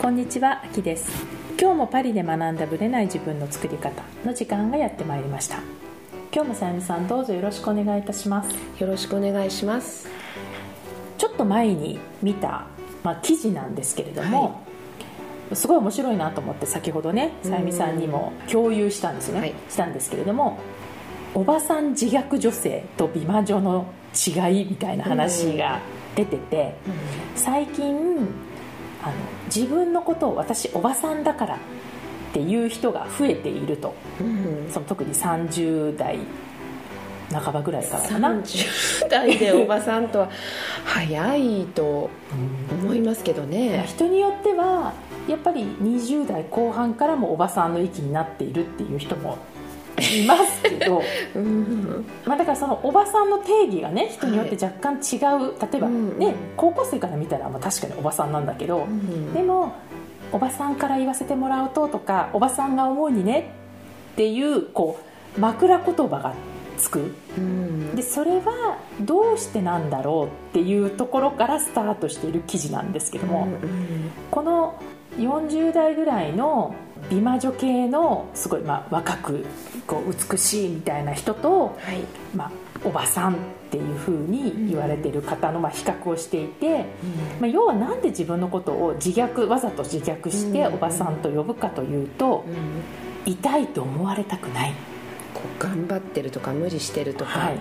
こんにちは、あきです。今日もパリで学んだブレない自分の作り方の時間がやってまいりました。今日もさゆみさんどうぞよろしくお願いいたします。よろしくお願いします。ちょっと前に見た、まあ、記事なんですけれども、はい、すごい面白いなと思って先ほどねさゆみさんにも共有したんですね、はい、したんですけれどもおばさん自虐女性と美魔女の違いみたいな話が出てて、最近あの自分のことを私おばさんだからっていう人が増えていると、その特に30代半ばぐらいからかな。30代でおばさんとは早いと思いますけどね、人によってはやっぱり20代後半からもおばさんの域になっているっていう人もいますけど、うん、まあ、だからそのおばさんの定義がね人によって若干違う、はい、例えばね、高校生から見たらまあ確かにおばさんなんだけど、うん、でもおばさんから言わせてもらうととかおばさんが思うにねっていうこう枕言葉がつく、うん、でそれはどうしてなんだろうっていうところからスタートしている記事なんですけども、うんうん、この40代ぐらいの美魔女系のすごいまあ若くこう美しいみたいな人と、はい、まあ、おばさんっていうふうに言われている方のまあ比較をしていて、うん、まあ、要はなんで自分のことを自虐わざと自虐しておばさんと呼ぶかというと、うん、痛いと思われたくない。こう頑張ってるとか無理してるとか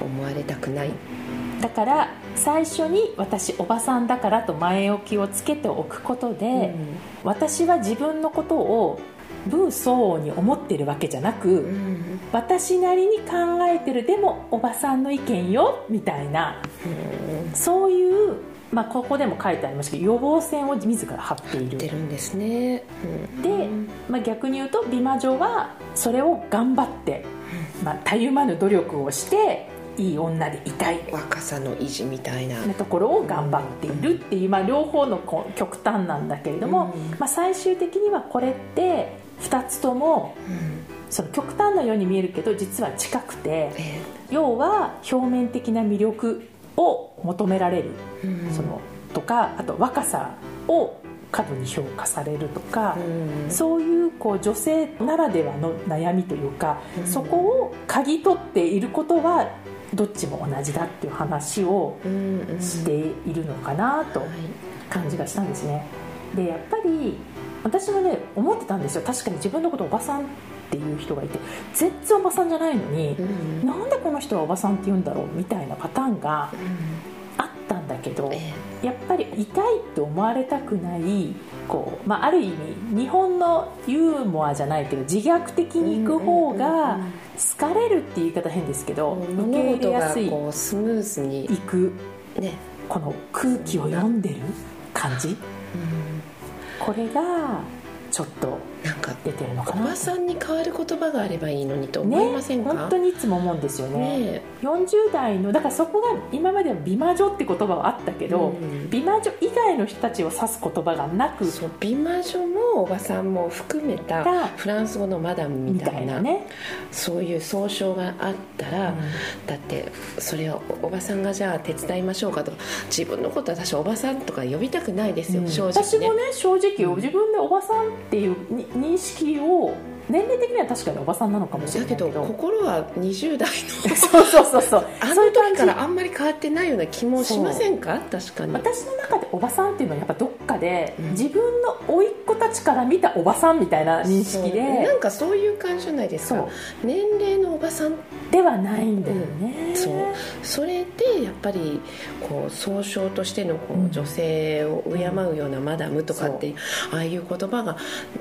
思われたくない、はいだから最初に私おばさんだからと前置きをつけておくことで、うん、私は自分のことを分相応に思ってるわけじゃなく、うん、私なりに考えてるでもおばさんの意見よみたいな、うん、そういう、まあ、ここでも書いてありましたけど予防線を自ら張っている。てるんですね、で、まあ、逆に言うと美魔女はそれを頑張って、まあ、たゆまぬ努力をしていい女でいたい。若さの維持みたいな。ところを頑張っているっていう、まあ、両方の極端なんだけれども、うん、まあ、最終的にはこれって2つとも、うん、その極端なように見えるけど実は近くて、えー、要は表面的な魅力を求められる、うん、そのとかあと若さを過度に評価されるとか、うん、そういうこう女性ならではの悩みというか、うん、そこを嗅ぎ取っていることはどっちも同じだっていう話をしているのかなと感じがしたんですね。でやっぱり私もね思ってたんですよ。確かに自分のことおばさんっていう人がいて全然おばさんじゃないのに、うん、なんでこの人はおばさんって言うんだろうみたいなパターンがあったんだけど、やっぱり痛いって思われたくないこう、まあ、ある意味日本のユーモアじゃないけど自虐的にいく方が好かれるっていう言い方変ですけど、受け入れやすい。スムーズにいく、ね、この空気を読んでる感じ、これがちょっとなんか出てるのかなおばさんに変わる言葉があればいいのにと思いませんか、ね、本当にいつも思うんですよね。ね40代のだからそこが今までは美魔女って言葉はあったけど、うん、美魔女以外の人たちを指す言葉がなく美魔女もおばさんも含めたフランス語のマダムみたいなね、そういう総称があったら、うん、だってそれをおばさんがじゃあ手伝いましょうかと。か自分のこと私おばさんとか呼びたくないですよ、うん、正直、ね、私もね正直、自分でおばさんっていう認識を年齢的には確かにおばさんなのかもしれないけど。心は20代の そうそうそうそう。あの時からあんまり変わってないような気もしませんか？確かに。私の中でおばさんっていうのはやっぱどっかで、うん、自分の甥っ子たちから見たおばさんみたいな認識でなんかそういう感じじゃないですか年齢のおばさんではないんだよね、うん、そう。それでやっぱりこう総称としてのこう女性を敬うようなマダムとかっていう、ああいう言葉が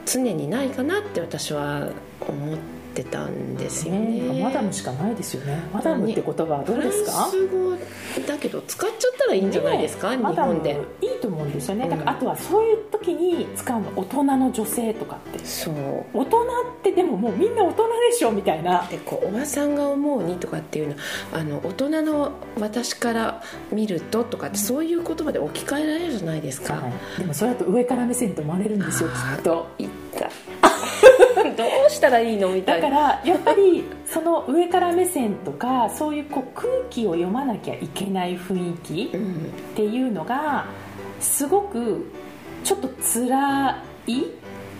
常にないかなって私は思って。ってたんですよね。マダムしかないですよね。マダムって言葉はどうですか？フランス語だけど使っちゃったらいいんじゃないですか、ね、日本で。いいと思うんですよね、うん、だからあとはそういう時に使うの大人の女性とかって。そう。大人ってでももうみんな大人でしょみたいな。でこうおばさんが思うにとかっていうのあの大人の私から見るととかってそういう言葉で置き換えられるじゃないですか、はい、でもそれだと上から目線と思われるんですよきっと。言った。ど うしたらいいの？みたいな。だからやっぱりその上から目線とかそういうこう空気を読まなきゃいけない雰囲気っていうのがすごくちょっと辛い。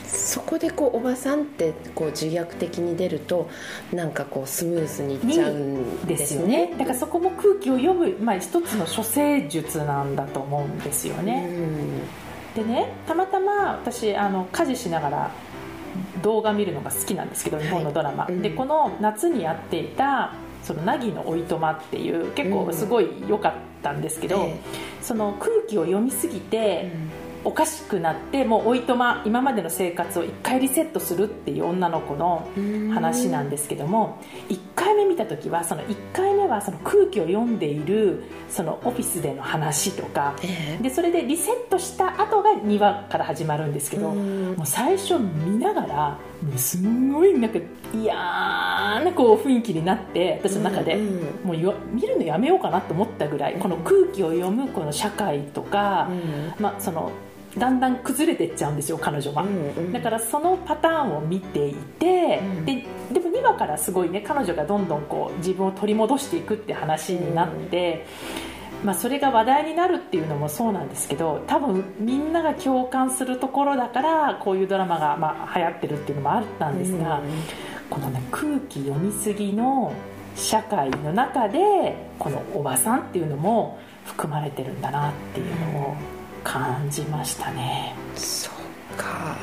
そこでこうおばさんってこう自虐的に出るとなんかこうスムーズにいっちゃうんですよね。だからそこも空気を読む、まあ、一つの処世術なんだと思うんですよね、でねたまたま私あの家事しながら動画見るのが好きなんですけど日本のドラマ、はいうん、でこの夏にやっていた「その凪のおいとま」っていう結構すごい良かったんですけど、うん、その空気を読みすぎて、うんおかしくなってもうおいとま今までの生活を1回リセットするっていう女の子の話なんですけども1回目見た時はその1回目はその空気を読んでいるそのオフィスでの話とか、えー、でそれでリセットした後が2話から始まるんですけどもう最初見ながらすごいなんか嫌なこう雰囲気になって私の中で、もう見るのやめようかなと思ったぐらい。この空気を読むこの社会とか、まあ、そのだんだん崩れていっちゃうんですよ彼女は、うんうん、だからそのパターンを見ていて、うん、ででも2話からすごいね彼女がどんどんこう自分を取り戻していくって話になって、うん、まあ、それが話題になるっていうのもそうなんですけど多分みんなが共感するところだからこういうドラマがまあ流行ってるっていうのもあったんですが、うん、このね空気読みすぎの社会の中でこのおばさんっていうのも含まれてるんだなっていうのを感じましたね。そうか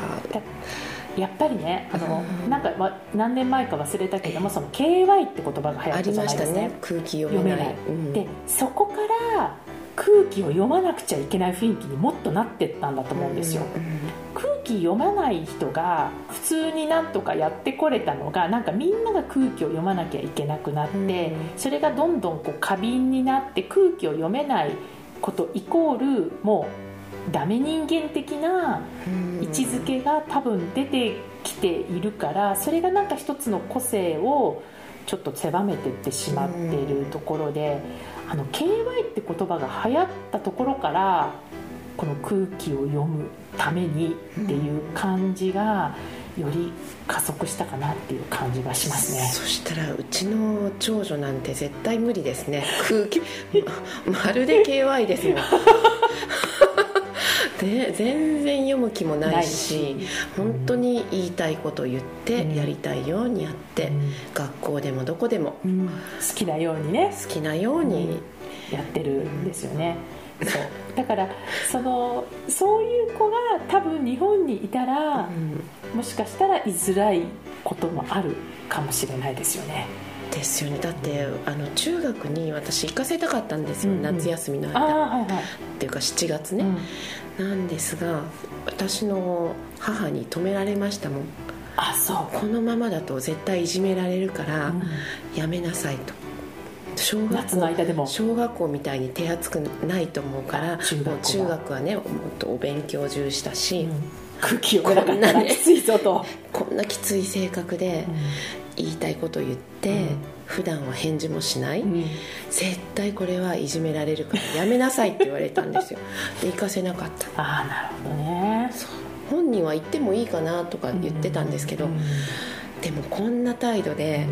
やっぱりねあの、うん、なんか、ま、何年前か忘れたけどもその KY って言葉が流行ったじゃないですか、ね、空気読めない、うん、でそこから空気を読まなくちゃいけない雰囲気にもっとなってったんだと思うんですよ、うんうん、空気読まない人が普通になんとかやってこれたのがなんかみんなが空気を読まなきゃいけなくなって、うん、それがどんどんこう過敏になって空気を読めないことイコールもうダメ人間的な位置づけが多分出てきているからそれがなんか一つの個性をちょっと狭めていってしまっているところであの KY って言葉が流行ったところからこの空気を読むためにっていう感じがより加速したかなっていう感じがしますね。そしたらうちの長女なんて絶対無理ですね。空気まるで KY ですもん で全然読む気もないし本当に言いたいこと言ってやりたいようにやって、学校でもどこでも、好きなようにね。好きなように、やってるんですよね、そう。だからそのそういう子が多分日本にいたら、もしかしたら居づらいこともあるかもしれないですよね。ですよね。だってあの中学に私行かせたかったんですよ、うんうん、夏休みの間、はいはい、っていうか7月ね、うん、なんですが私の母に止められましたもん。あそう。このままだと絶対いじめられるからやめなさいと、小学校の間でも。小学校みたいに手厚くないと思うから中学中学はねもっとお勉強重視だし、うん、空気読めなかきついぞと。こんなきつい性格で、言いたいこと言って、うん、普段は返事もしない、うん、絶対これはいじめられるからやめなさいって言われたんですよ。で行かせなかった。ああなるほどね。本人は行ってもいいかなとか言ってたんですけど、うん、でもこんな態度で、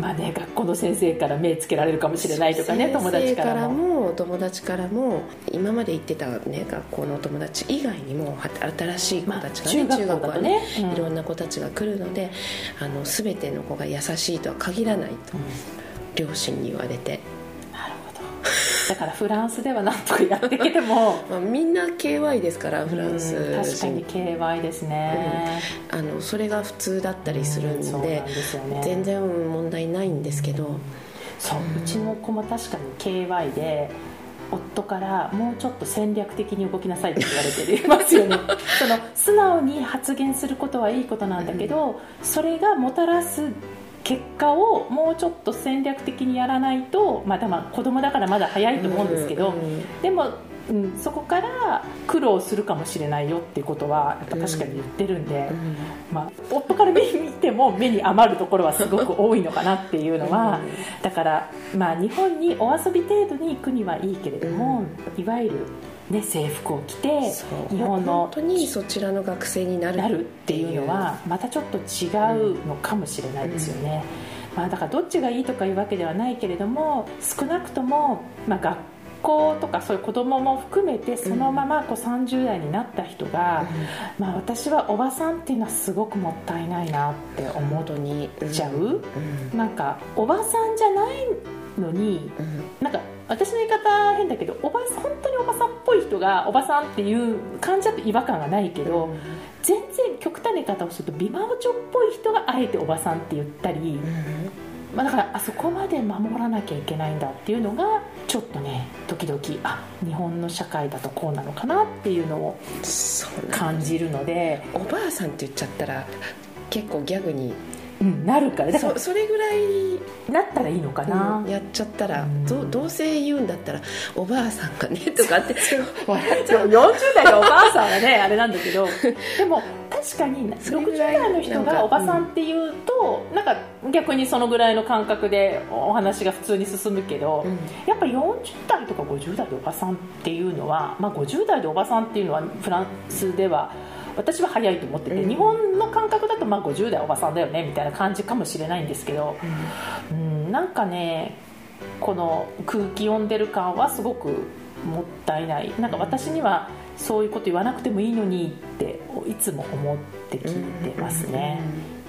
まあね、学校の先生から目つけられるかもしれないとかね友達からも。友達からも今まで行ってた、ね、学校の友達以外にも新しい子たちがね、まあ、中学はね、うん、いろんな子たちが来るのであの全ての子が優しいとは限らないと、うん、両親に言われて。だからフランスではなんとかやっていけても。まあみんな KY ですからフランス確かに KY ですね、うん、あのそれが普通だったりするんでうんでね、全然問題ないんですけど。そううちの子も確かに KY で夫からもうちょっと戦略的に動きなさいって言われてますよね。その素直に発言することはいいことなんだけど、それがもたらす結果をもうちょっと戦略的にやらないとまだまあ子供だからまだ早いと思うんですけど、でも、うん、そこから苦労するかもしれないよっていうことはやっぱ確かに言ってるんで、まあ、夫から見ても目に余るところはすごく多いのかなっていうのは、だから、まあ、日本にお遊び程度に行くにはいいけれども、いわゆるね、制服を着て日本の本当にそちらの学生になる。っていうのはまたちょっと違うのかもしれないですよね、うん、まあ、だからどっちがいいとかいうわけではないけれども少なくとも、まあ、学子とかそういう子供も含めてそのままこう30代になった人が、うん、まあ、私はおばさんっていうのはすごくもったいないなって思っちゃう、うん。うん、なんかおばさんじゃないのに、うん、なんか私の言い方変だけどおば本当におばさんっぽい人がおばさんっていう感じだと違和感がないけど、うん、全然極端な言い方をすると美魔女っぽい人があえておばさんって言ったり、うん、まあ、だからあそこまで守らなきゃいけないんだっていうのがちょっとね時々あ日本の社会だとこうなのかなっていうのを感じるので。おばあさんって言っちゃったら結構ギャグにうん、なるから。だからそれぐらいなったらいいのかな、うん、やっちゃったら、うん、どどうせ言うんだったらおばあさんがねとかって。笑っちゃう。40代のおばあさんはね あれなんだけど。でも確かに60代の人がおばさんっていうと、うん、なんか逆にそのぐらいの感覚でお話が普通に進むけど、うん、やっぱり40代とか50代でおばさんっていうのは、まあ、50代でおばさんっていうのはフランスでは私は早いと思ってて、うん、日本の感覚だとまあ50代おばさんだよねみたいな感じかもしれないんですけど、うん、うん、なんかねこの空気読んでる感はすごくもったいない。なんか私にはそういうこと言わなくてもいいのにっていつも思って聞いてますね、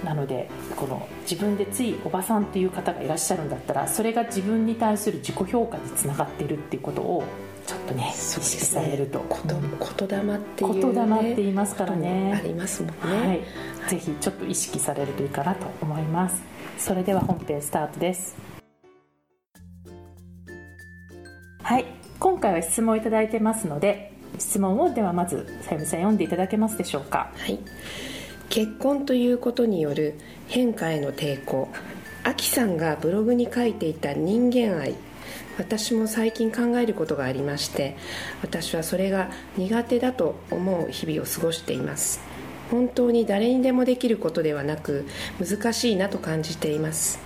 なのでこの自分でついおばさんっていう方がいらっしゃるんだったらそれが自分に対する自己評価につながっているっていうことをちょっとね。意識されると言霊っていう、ね、言霊って言いますからね。ありますもんね、はい、はい、ぜひちょっと意識されるといいかなと思います。それでは本編スタートです。はい。今回は質問をいただいてますので質問をではまずさゆみさん読んでいただけますでしょうか？はい。結婚ということによる変化への抵抗。あきさんがブログに書いていた人間愛私も最近考えることがありまして私はそれが苦手だと思う日々を過ごしています。本当に誰にでもできることではなく難しいなと感じています。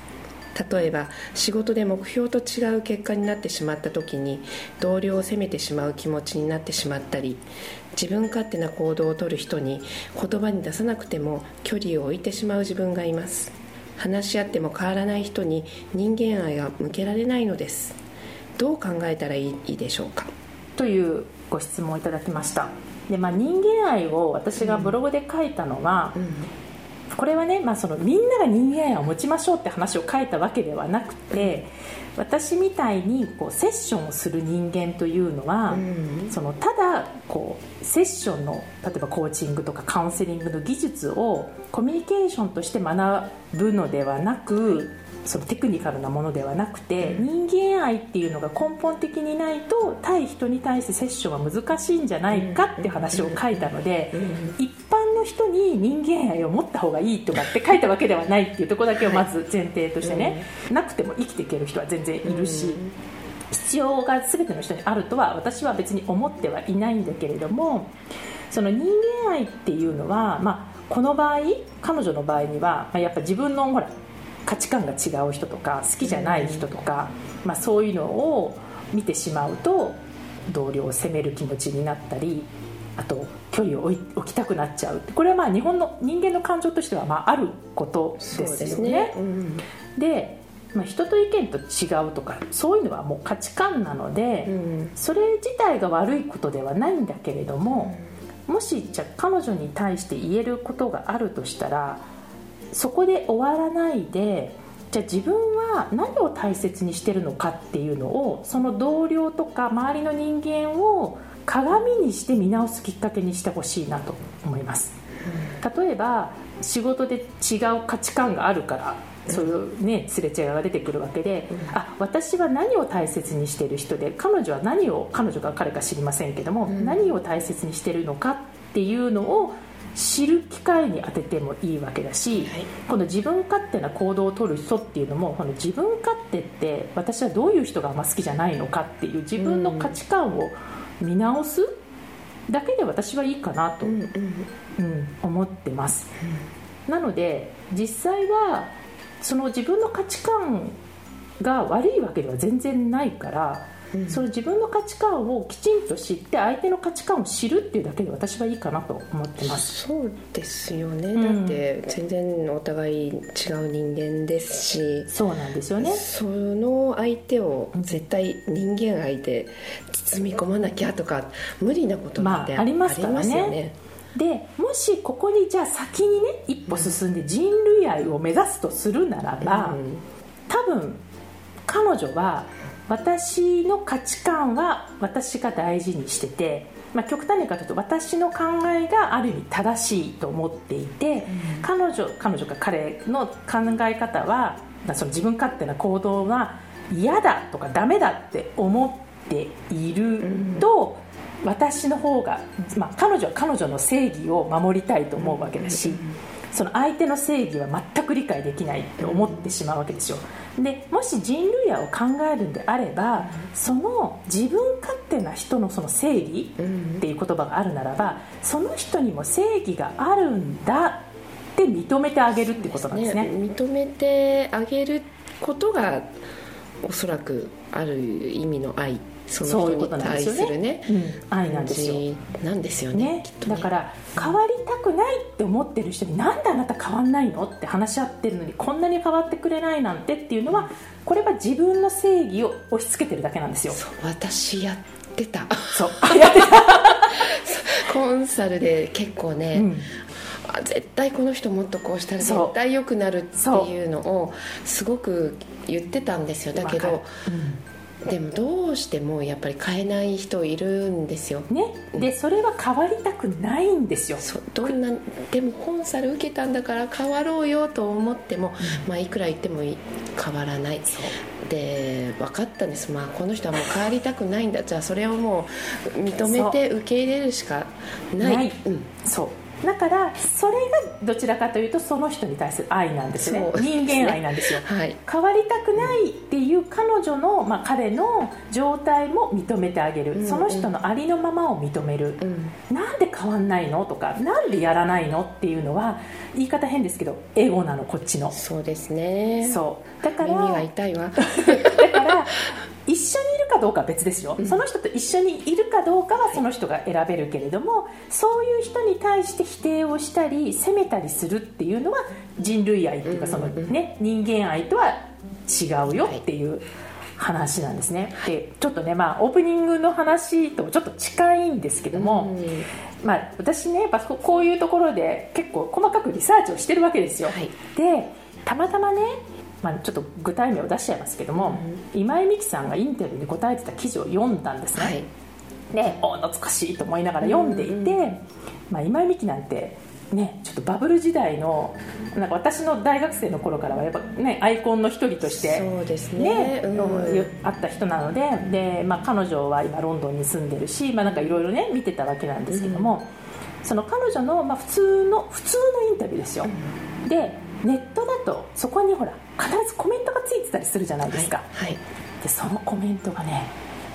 例えば仕事で目標と違う結果になってしまった時に同僚を責めてしまう気持ちになってしまったり自分勝手な行動をとる人に言葉に出さなくても距離を置いてしまう自分がいます。話し合っても変わらない人に人間愛が向けられないのです。どう考えたらいいでしょうか？というご質問をいただきました。で、まあ、人間愛を私がブログで書いたのは、うんうん。これはね、まあ、そのみんなが人間愛を持ちましょうって話を書いたわけではなくて私みたいにこうセッションをする人間というのは、うん、そのただこうセッションの例えばコーチングとかカウンセリングの技術をコミュニケーションとして学ぶのではなくそのテクニカルなものではなくて人間愛っていうのが根本的にないと対人に対してセッションは難しいんじゃないかって話を書いたので一般の人に人間愛を持った方がいいとかって書いたわけではないっていうところだけをまず前提としてね。なくても生きていける人は全然いるし。必要が全ての人にあるとは私は別に思ってはいないんだけれどもその人間愛っていうのは、まあ、この場合彼女の場合には、まあ、やっぱ自分のほら価値観が違う人とか好きじゃない人とか、まあ、そういうのを見てしまうと同僚を責める気持ちになったりあと距離を置きたくなっちゃう。これはまあ日本の人間の感情としてはまああることですよね。で、ね。うん。まあ、人と意見と違うとかそういうのはもう価値観なので、うん、それ自体が悪いことではないんだけれども、もしじゃ彼女に対して言えることがあるとしたらそこで終わらないでじゃあ自分は何を大切にしてるのかっていうのをその同僚とか周りの人間を鏡にして見直すきっかけにしてほしいなと思います。例えば仕事で違う価値観があるからそういうねすれ違いが出てくるわけで、あ私は何を大切にしている人で彼女は何を彼女か彼か知りませんけども、何を大切にしてるのかっていうのを知る機会に当ててもいいわけだし、はい、この自分勝手な行動をとる人っていうのもこの自分勝手って私はどういう人があんま好きじゃないのかっていう自分の価値観を見直すだけで私はいいかなと、うん、うん、思ってます、うん、なので実際はその自分の価値観が悪いわけでは全然ないからうん、その自分の価値観をきちんと知って相手の価値観を知るっていうだけで私はいいかなと思ってます。そうですよね、うん、だって全然お互い違う人間ですしそうなんですよね。その相手を絶対人間愛で包み込まなきゃとか無理なことってありますからね、でもしここにじゃあ先にね一歩進んで人類愛を目指すとするならば、うん、多分彼女は私の価値観は私が大事にしてて、まあ、極端に言うと私の考えがある意味正しいと思っていて、うん、彼女彼女か彼の考え方はその自分勝手な行動は嫌だとかダメだって思っていると、うん、私の方が、まあ、彼女は彼女の正義を守りたいと思うわけだし。その相手の正義は全く理解できないって思ってしまうわけですよ。でもし人類愛を考えるんであればその自分勝手な人のその正義っていう言葉があるならばその人にも正義があるんだって認めてあげるってことなんですね、ね、認めてあげることがおそらくある意味の愛。その人に対するね、うん、愛なんですよ。なんですよね、ね、だから変わりたくないって思ってる人になんであなた変わんないのって話し合ってるのにこんなに変わってくれないなんてっていうのはこれは自分の正義を押し付けてるだけなんですよ。私やってた。そう。やってた。コンサルで結構ね、うん。絶対この人もっとこうしたら絶対良くなるっていうのをすごく言ってたんですよ。だけど、でもどうしてもやっぱり変えない人いるんですよ。ね。でそれは変わりたくないんですよ。どんなでもコンサル受けたんだから変わろうよと思っても、うん、まあいくら言っても変わらない。で分かったんです、まあ、この人はもう変わりたくないんだ。じゃあそれをもう認めて受け入れるしかない。うん、そうだからそれがどちらかというとその人に対する愛なんですね、ね、人間愛なんですよ、はい、変わりたくないっていう彼女の、まあ、彼の状態も認めてあげる、うんうん、その人のありのままを認める、うん、なんで変わんないのとかなんでやらないのっていうのは言い方変ですけどエゴなのこっちの。そうですね。そう。だから耳が痛いわ。だから一緒にかどうかは別ですよ、うん、その人と一緒にいるかどうかはその人が選べるけれどもそういう人に対して否定をしたり責めたりするっていうのは人類愛っていうかその、ね、人間愛とは違うよっていう。話なんですね。でちょっとね、まあ、オープニングの話とちょっと近いんですけども、まあ、私ねやっぱこういうところで結構細かくリサーチをしてるわけですよ、はい、でたまたまねまあ、ちょっと具体名を出しちゃいますけども、うん、今井美樹さんがインタビューで答えてた記事を読んだんですね、はい、でお懐かしいと思いながら読んでいて、うんうん、まあ、今井美樹なんてね、ちょっとバブル時代のなんか私の大学生の頃からはやっぱ、ね、アイコンの一人としてそうですね、ねうん、あった人なのでで、まあ、彼女は今ロンドンに住んでるしいろいろね見てたわけなんですけども、うん、その彼女の、まあ、普通の普通のインタビューですよ、うん、でネットだとそこにほら必ずコメントがついてたりするじゃないですか、はい、はい、でそのコメントがね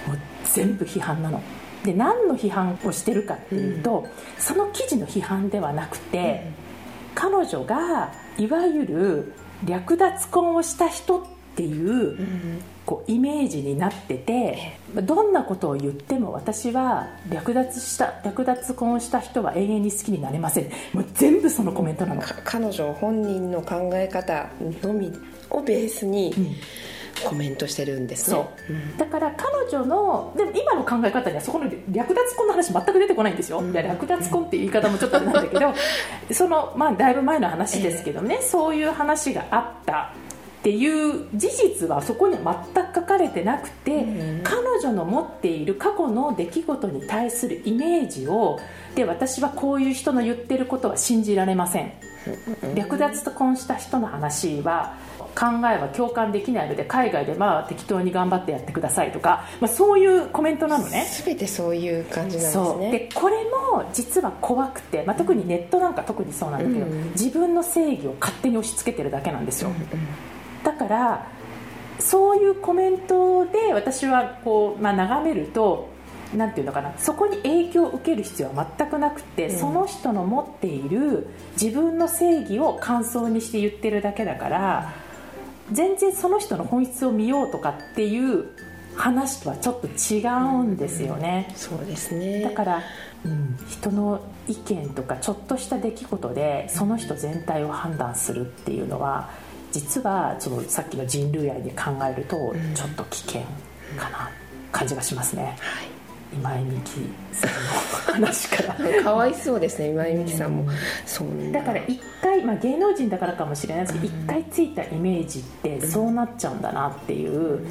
もう全部批判なの。で何の批判をしてるかっていうと、うん、その記事の批判ではなくて、うん、彼女がいわゆる略奪婚をした人っていううん、こうイメージになっててどんなことを言っても私は略奪した略奪婚した人は永遠に好きになれません。もう全部そのコメントなの。彼女本人の考え方のみをベースに、コメントしてるんですね、う。ん、だから彼女のでも今の考え方にはそこの略奪婚の話全く出てこないんですよ、うん、略奪婚っていう言い方もちょっとあれなんだけど そのまあだいぶ前の話ですけどね、えー、そういう話があったっていう事実はそこには全く書かれてなくて、うん、彼女の持っている過去の出来事に対するイメージをで私はこういう人の言ってることは信じられません、略奪婚した人の話は考えは共感できないので海外でまあ適当に頑張ってやってくださいとか、まあ、そういうコメントなのね。全てそういう感じなんですね。でこれも実は怖くて、まあ、特にネットなんか特にそうなんだけど、うん、自分の正義を勝手に押し付けてるだけなんですよ、うんうんだからそういうコメントで私はこう、まあ、眺めるとなんていうのかなそこに影響を受ける必要は全くなくて、うん、その人の持っている自分の正義を感想にして言ってるだけだから全然その人の本質を見ようとかっていう話とはちょっと違うんですよね、うん、そうですね。だから、うん、人の意見とかちょっとした出来事でその人全体を判断するっていうのは実はそのさっきの人類愛で考えるとちょっと危険かな感じがしますね、はい。今井美樹さんの話から。かわいそうですね今井美樹さんも、そうだ。から一回、まあ、芸能人だからかもしれないですけど一、回ついたイメージってそうなっちゃうんだなっていう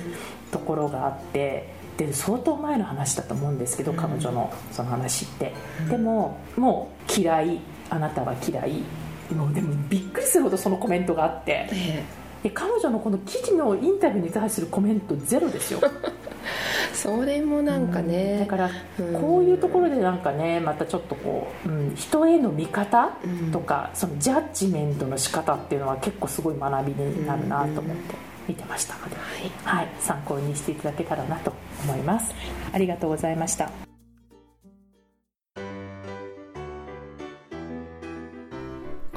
ところがあってで相当前の話だと思うんですけど、彼女のその話って、でももう嫌いあなたは嫌いもうでもびっくりするほどそのコメントがあって、で彼女のこの記事のインタビューに対するコメントゼロですよ。それもなんかね、うん、だからこういうところでなんかねまたちょっとこう、うん、人への見方とか、うん、そのジャッジメントの仕方っていうのは結構すごい学びになるなと思って見てましたので、はい、はい、参考にしていただけたらなと思います。ありがとうございました